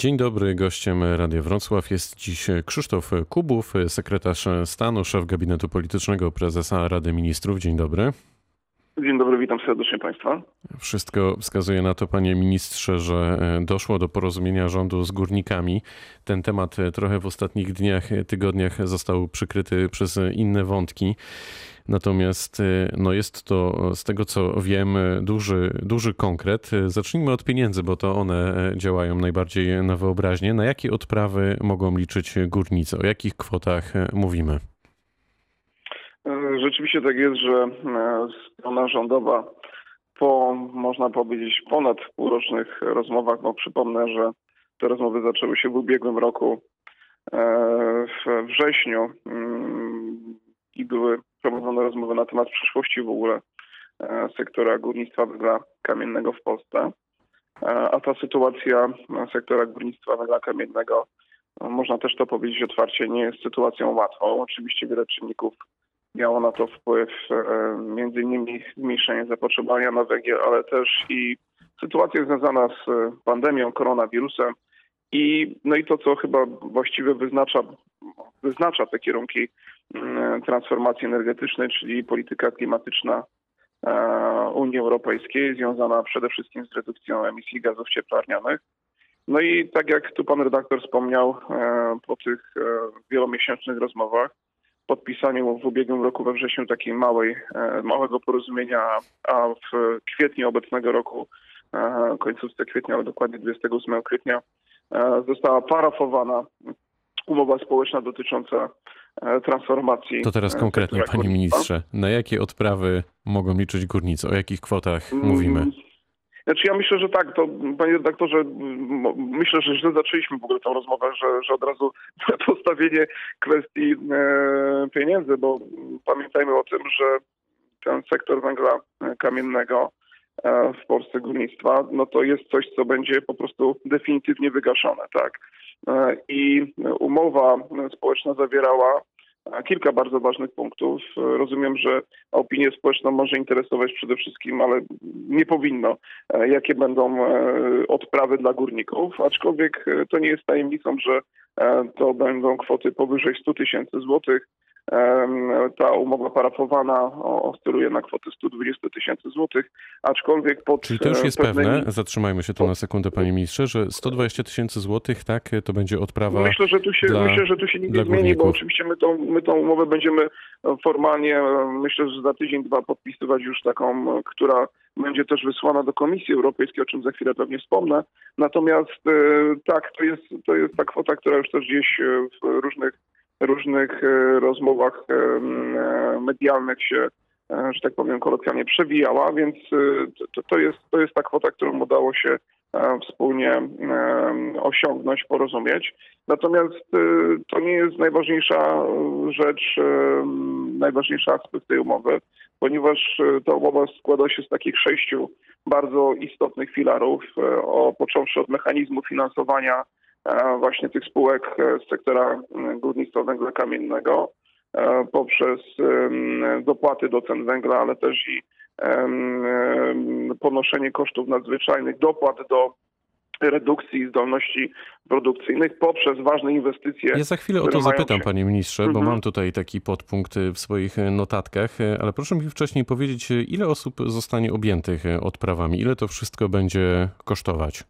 Dzień dobry, gościem Radia Wrocław jest dziś Krzysztof Kubów, sekretarz stanu, szef gabinetu politycznego prezesa Rady Ministrów. Dzień dobry. Dzień dobry, witam serdecznie Państwa. Wszystko wskazuje na to, panie ministrze, że doszło do porozumienia rządu z górnikami. Ten temat trochę w ostatnich dniach, tygodniach został przykryty przez inne wątki. Natomiast no jest to, z tego co wiem, duży, duży konkret. Zacznijmy od pieniędzy, bo to one działają najbardziej na wyobraźnię. Na jakie odprawy mogą liczyć górnicy? O jakich kwotach mówimy? Rzeczywiście tak jest, że strona rządowa po, można powiedzieć, ponad półrocznych rozmowach, no przypomnę, że te rozmowy zaczęły się w ubiegłym roku w wrześniu i były prowadzone rozmowy na temat przyszłości w ogóle sektora górnictwa węgla kamiennego w Polsce. A ta sytuacja sektora górnictwa węgla kamiennego, można też to powiedzieć otwarcie, nie jest sytuacją łatwą. Oczywiście wiele czynników miało na to wpływ, między innymi zmniejszenie zapotrzebowania na węgiel, ale też i sytuacja związana z pandemią, koronawirusem i, no i to, co chyba właściwie wyznacza, wyznacza te kierunki transformacji energetycznej, czyli polityka klimatyczna Unii Europejskiej, związana przede wszystkim z redukcją emisji gazów cieplarnianych. No i tak jak tu pan redaktor wspomniał, po tych wielomiesięcznych rozmowach, podpisaniu w ubiegłym roku we wrześniu takiej małej, małego porozumienia, a w kwietniu obecnego roku, końcówce kwietnia, dokładnie 28 kwietnia, została parafowana umowa społeczna dotycząca transformacji. To teraz konkretnie, panie ministrze, na jakie odprawy mogą liczyć górnicy? O jakich kwotach mówimy? Znaczy ja myślę, że tak, to panie redaktorze, myślę, że źle zaczęliśmy w ogóle tę rozmowę, że, że od razu postawienie kwestii e, pieniędzy, bo pamiętajmy o tym, że ten sektor węgla kamiennego e, w Polsce górnictwa, no to jest coś, co będzie po prostu definitywnie wygaszone, tak. E, I umowa społeczna zawierała kilka bardzo ważnych punktów. Rozumiem, że opinię społeczną może interesować przede wszystkim, ale nie powinno, jakie będą odprawy dla górników, aczkolwiek to nie jest tajemnicą, że to będą kwoty powyżej 100 tysięcy złotych. Ta umowa parafowana oscyluje na kwotę 120 tysięcy złotych, aczkolwiek pod... Czyli to już jest pewnymi... pewne, zatrzymajmy się tu na sekundę panie ministrze, że 120 tysięcy złotych, tak, to będzie odprawa Myślę, że tu się, dla, myślę, że tu się nic nie zmieni, bo oczywiście my tą, my tą umowę będziemy formalnie, myślę, że za tydzień, dwa podpisywać już taką, która będzie też wysłana do Komisji Europejskiej, o czym za chwilę pewnie wspomnę. Natomiast tak, to jest, to jest ta kwota, która już też gdzieś w różnych różnych rozmowach medialnych się, że tak powiem, kolokwialnie przewijała, więc to, to, jest, to jest ta kwota, którą udało się wspólnie osiągnąć, porozumieć. Natomiast to nie jest najważniejsza rzecz, najważniejszy aspekt tej umowy, ponieważ ta umowa składa się z takich sześciu bardzo istotnych filarów, o, począwszy od mechanizmu finansowania właśnie tych spółek z sektora górnictwa węgla kamiennego poprzez dopłaty do cen węgla, ale też i ponoszenie kosztów nadzwyczajnych, dopłat do redukcji zdolności produkcyjnych poprzez ważne inwestycje. Ja za chwilę o to zapytam, się... panie ministrze, bo mhm. mam tutaj taki podpunkt w swoich notatkach, ale proszę mi wcześniej powiedzieć, ile osób zostanie objętych odprawami, ile to wszystko będzie kosztować?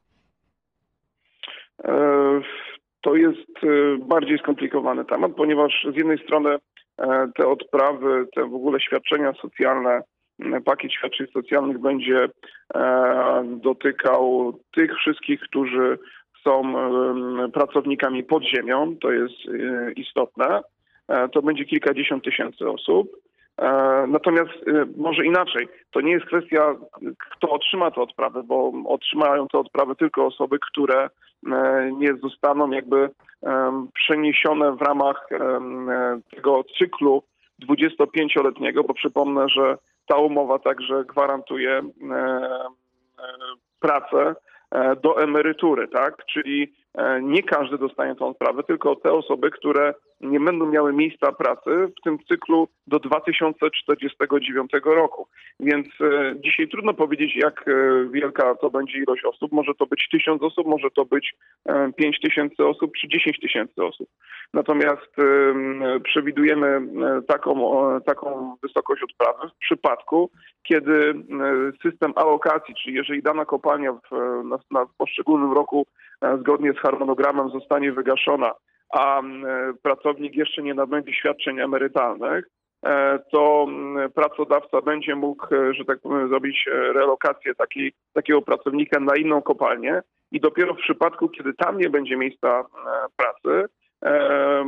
To jest bardziej skomplikowany temat, ponieważ z jednej strony te odprawy, te w ogóle świadczenia socjalne, pakiet świadczeń socjalnych będzie dotykał tych wszystkich, którzy są pracownikami pod ziemią, to jest istotne. To będzie kilkadziesiąt tysięcy osób. Natomiast może inaczej, to nie jest kwestia, kto otrzyma tę odprawę, bo otrzymają tę odprawę tylko osoby, które nie zostaną jakby przeniesione w ramach tego cyklu 25-letniego, bo przypomnę, że ta umowa także gwarantuje pracę do emerytury, tak? Czyli e, nie każdy dostanie tą odprawę, tylko te osoby, które nie będą miały miejsca pracy w tym cyklu do 2049 roku. Więc e, dzisiaj trudno powiedzieć, jak e, wielka to będzie ilość osób. Może to być tysiąc osób, może to być pięć tysięcy osób czy dziesięć tysięcy osób. Natomiast przewidujemy taką, taką wysokość odprawy w przypadku, kiedy system alokacji, czyli jeżeli dana kopalnia w, na, na poszczególnym roku zgodnie z harmonogramem zostanie wygaszona, a pracownik jeszcze nie nabędzie świadczeń emerytalnych, e, to pracodawca będzie mógł, e, że tak powiem, zrobić e, relokację taki, takiego pracownika na inną kopalnię i dopiero w przypadku, kiedy tam nie będzie miejsca pracy,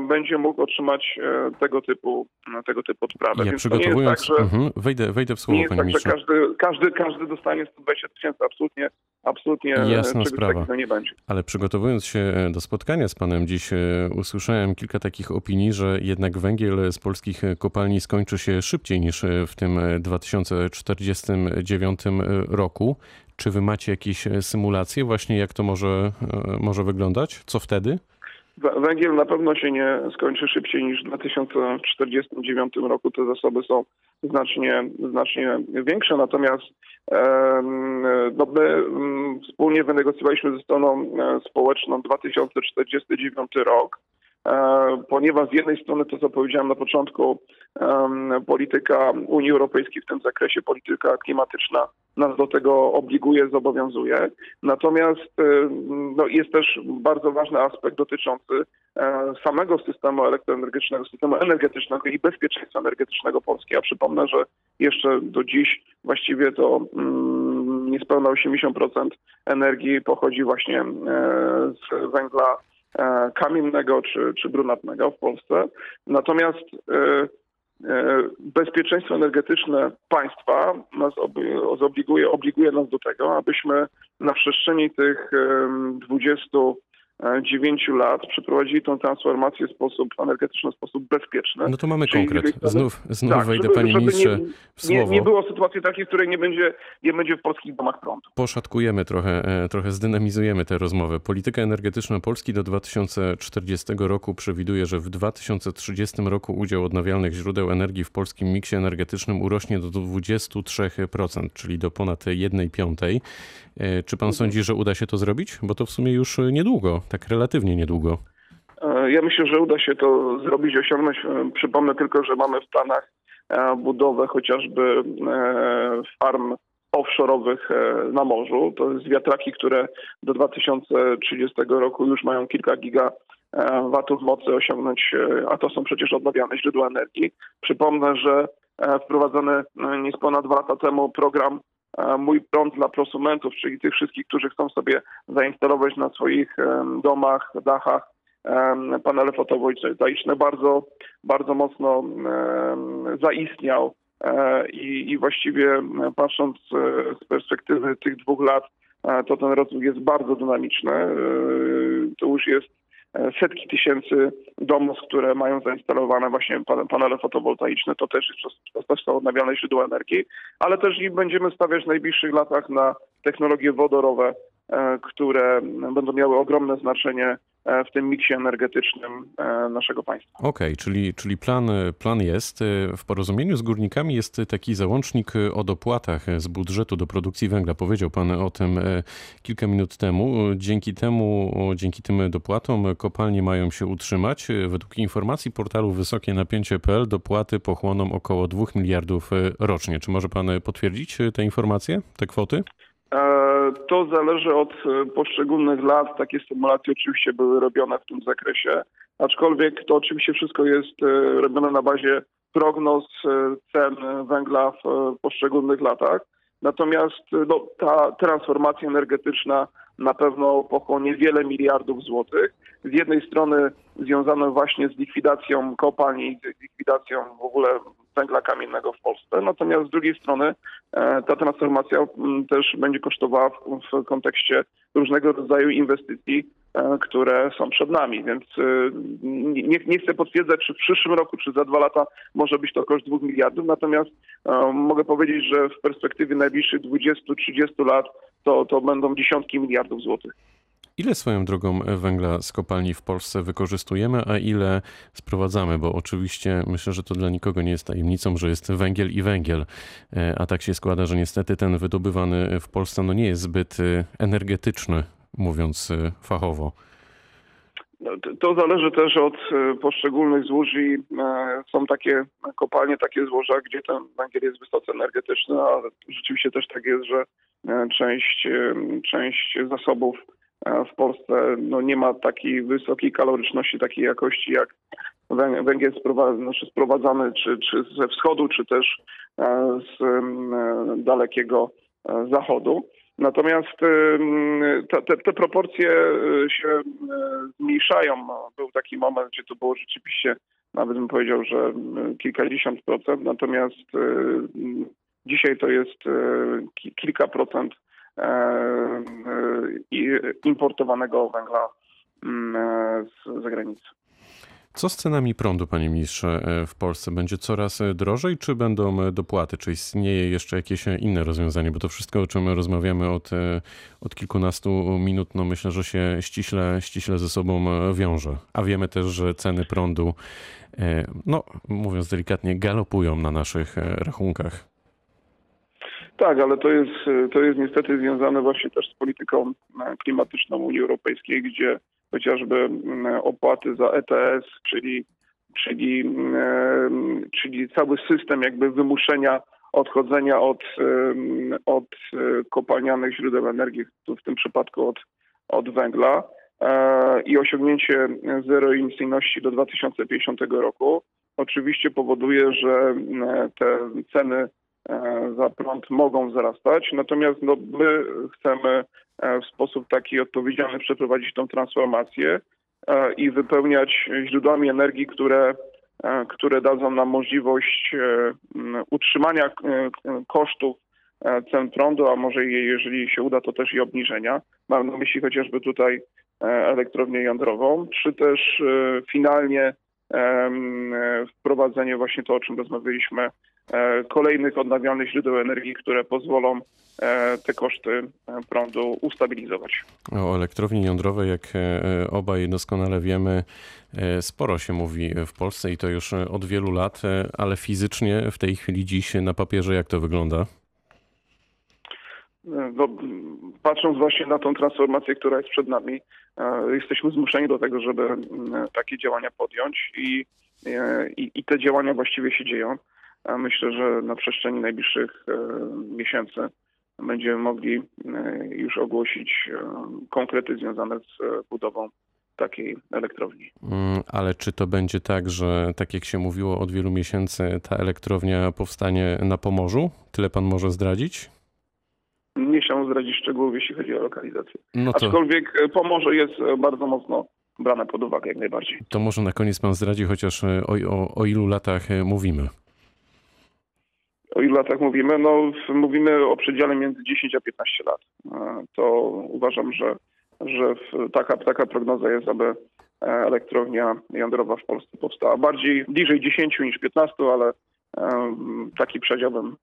będzie mógł otrzymać tego typu, tego typu odprawę. Ja Więc przygotowując, tak, że, mhm, wejdę, wejdę w słowo, nie jest panie tak, że każdy, każdy, każdy dostanie 120 tysięcy, absolutnie absolutnie Jasna sprawa. nie będzie. Ale przygotowując się do spotkania z panem dziś, e, usłyszałem kilka takich opinii, że jednak węgiel z polskich kopalni skończy się szybciej niż w tym 2049 roku. Czy wy macie jakieś symulacje właśnie, jak to może, e, może wyglądać? Co wtedy? Węgiel na pewno się nie skończy szybciej niż w 2049 roku. Te zasoby są znacznie, znacznie większe, natomiast no my mm, wspólnie wynegocjowaliśmy ze stroną e, społeczną 2049 rok, e, ponieważ z jednej strony to, co powiedziałem na początku, polityka Unii Europejskiej w tym zakresie, polityka klimatyczna nas do tego obliguje, zobowiązuje. Natomiast e, no, jest też bardzo ważny aspekt dotyczący samego systemu elektroenergetycznego, systemu energetycznego i bezpieczeństwa energetycznego Polski. Ja przypomnę, że jeszcze do dziś właściwie to mm, niespełna 80% energii pochodzi właśnie e, z węgla e, kamiennego czy, czy brunatnego w Polsce. Natomiast e, bezpieczeństwo energetyczne państwa nas obliguje, obliguje nas do tego, abyśmy na przestrzeni tych 20 dziewięciu lat przeprowadzili tą transformację w sposób energetyczny, w sposób bezpieczny. No to mamy Czyli konkret. Znów, znów tak, wejdę, żeby, panie żeby ministrze, nie, w słowo. Nie, nie było sytuacji takiej, w której nie będzie, nie będzie w polskich domach prądu. Poszatkujemy trochę, e, trochę zdynamizujemy tę rozmowę. Polityka energetyczna Polski do 2040 roku przewiduje, że w 2030 roku udział odnawialnych źródeł energii w polskim miksie energetycznym urośnie do 23%, czyli do ponad 1 piątej. E, czy pan mhm. sądzi, że uda się to zrobić? Bo to w sumie już niedługo tak relatywnie niedługo. E, ja myślę, że uda się to zrobić, osiągnąć. E, przypomnę tylko, że mamy w planach e, budowę chociażby farm offshore'owych na morzu. To jest wiatraki, które do 2030 roku już mają kilka gigawatów mocy osiągnąć, a to są przecież odnawialne źródła energii. Przypomnę, że wprowadzony niespełna dwa lata temu program Mój prąd dla prosumentów, czyli tych wszystkich, którzy chcą sobie zainstalować na swoich domach, dachach panele fotowoltaiczne, bardzo, bardzo mocno zaistniał e, i, i właściwie patrząc e, z perspektywy tych dwóch lat, e, to ten rozwój jest bardzo dynamiczny. To już jest setki tysięcy domów, które mają zainstalowane właśnie panele fotowoltaiczne. To też, jest, to też są odnawialne źródła energii, ale też i będziemy stawiać w najbliższych latach na technologie wodorowe, e, które będą miały ogromne znaczenie E, w tym miksie energetycznym e, naszego państwa. Okej, okay, czyli, czyli plan, plan jest. E, w porozumieniu z górnikami jest taki załącznik o dopłatach z budżetu do produkcji węgla. Powiedział pan o tym kilka minut temu. Dzięki temu, dzięki tym dopłatom kopalnie mają się utrzymać. Według informacji portalu wysokie napięcie.pl dopłaty pochłoną około 2 miliardów rocznie. Czy może pan potwierdzić te informacje, te kwoty? To zależy od e, poszczególnych lat. Takie symulacje oczywiście były robione w tym zakresie, aczkolwiek to oczywiście wszystko jest e, robione na bazie prognoz e, cen węgla w poszczególnych latach. Natomiast no, ta transformacja energetyczna na pewno pochłonie wiele miliardów złotych. Z jednej strony związane właśnie z likwidacją kopalni, z likwidacją w ogóle węgla kamiennego w Polsce. Natomiast z drugiej strony e, ta transformacja też będzie kosztowała w, w kontekście różnego rodzaju inwestycji, e, które są przed nami. Więc e, nie, nie, chcę potwierdzać, czy w przyszłym roku, czy za dwa lata może być to koszt dwóch miliardów. Natomiast mogę powiedzieć, że w perspektywie najbliższych 20-30 lat to, to będą dziesiątki miliardów złotych. Ile swoją drogą węgla z kopalni w Polsce wykorzystujemy, a ile sprowadzamy? Bo oczywiście myślę, że to dla nikogo nie jest tajemnicą, że jest węgiel i węgiel. E, a tak się składa, że niestety ten wydobywany w Polsce no nie jest zbyt e, energetyczny, mówiąc e, fachowo. No, to zależy też od poszczególnych złóż i są takie kopalnie, takie złoża, gdzie ten węgiel jest wysoce energetyczny, a rzeczywiście też tak jest, że część, część zasobów w Polsce no, nie ma takiej wysokiej kaloryczności, takiej jakości jak węgiel sprowadzany, znaczy sprowadzany czy, czy ze wschodu, czy też e, z dalekiego e, zachodu. Natomiast te, te, proporcje e, się zmniejszają. No, był taki moment, gdzie to było rzeczywiście, nawet bym powiedział, że kilkadziesiąt procent, natomiast dzisiaj to jest kilka procent importowanego węgla mm, z zagranicy. Co z cenami prądu, panie ministrze, e, w Polsce? Będzie coraz e, drożej, czy będą e, dopłaty? Czy istnieje jeszcze jakieś inne rozwiązanie? Bo to wszystko, o czym rozmawiamy od, od kilkunastu minut, no myślę, że się ściśle, ściśle ze sobą wiąże. A wiemy też, że ceny prądu, no mówiąc delikatnie, galopują na naszych rachunkach. Tak, ale to jest, to jest niestety związane właśnie też z polityką klimatyczną Unii Europejskiej, gdzie chociażby opłaty za ETS, czyli, czyli, czyli cały system jakby wymuszenia odchodzenia od, mm, od e, kopalnianych źródeł energii, w tym przypadku od, od węgla e, i osiągnięcie zeroemisyjności do 2050 roku oczywiście powoduje, że te ceny e, za prąd mogą wzrastać, natomiast no, my chcemy E, w sposób taki odpowiedzialny przeprowadzić tą transformację e, i wypełniać źródłami energii, które, e, które dadzą nam możliwość utrzymania kosztów cen prądu, a może jeżeli się uda, to też i obniżenia. Mam na myśli chociażby tutaj elektrownię jądrową, czy też finalnie wprowadzenie właśnie to, o czym rozmawialiśmy, kolejnych odnawialnych źródeł energii, które pozwolą E, te koszty e, prądu ustabilizować. O elektrowni jądrowej, jak e, obaj doskonale wiemy, sporo się mówi w Polsce i to już od wielu lat, ale fizycznie w tej chwili dziś na papierze jak to wygląda? No, patrząc właśnie na tą transformację, która jest przed nami, jesteśmy zmuszeni do tego, żeby takie działania podjąć i, i, i te działania właściwie się dzieją. Myślę, że na przestrzeni najbliższych miesięcy będziemy mogli e, już ogłosić e, konkrety związane z e, budową takiej elektrowni. Mm, ale czy to będzie tak, że tak jak się mówiło od wielu miesięcy, ta elektrownia powstanie na Pomorzu? Tyle pan może zdradzić? Nie chciałbym zdradzić szczegółów, jeśli chodzi o lokalizację. No to... Aczkolwiek Pomorze jest bardzo mocno brane pod uwagę jak najbardziej. To może na koniec pan zdradzi chociaż o, o, o ilu latach mówimy? O ilu latach mówimy? No, mówimy o przedziale między 10 a 15 lat. E, to uważam, że, że taka, taka prognoza jest, aby e, elektrownia jądrowa w Polsce powstała. Bardziej bliżej 10 niż 15, ale e, taki przedział bym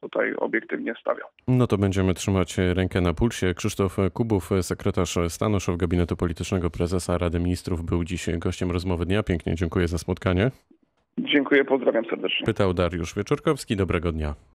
tutaj obiektywnie stawiał. No to będziemy trzymać rękę na pulsie. Krzysztof Kubów, sekretarz stanu, szef gabinetu politycznego prezesa Rady Ministrów, był dziś gościem rozmowy dnia. Pięknie dziękuję za spotkanie. Dziękuję, pozdrawiam serdecznie. Pytał Dariusz Wieczorkowski. Dobrego dnia.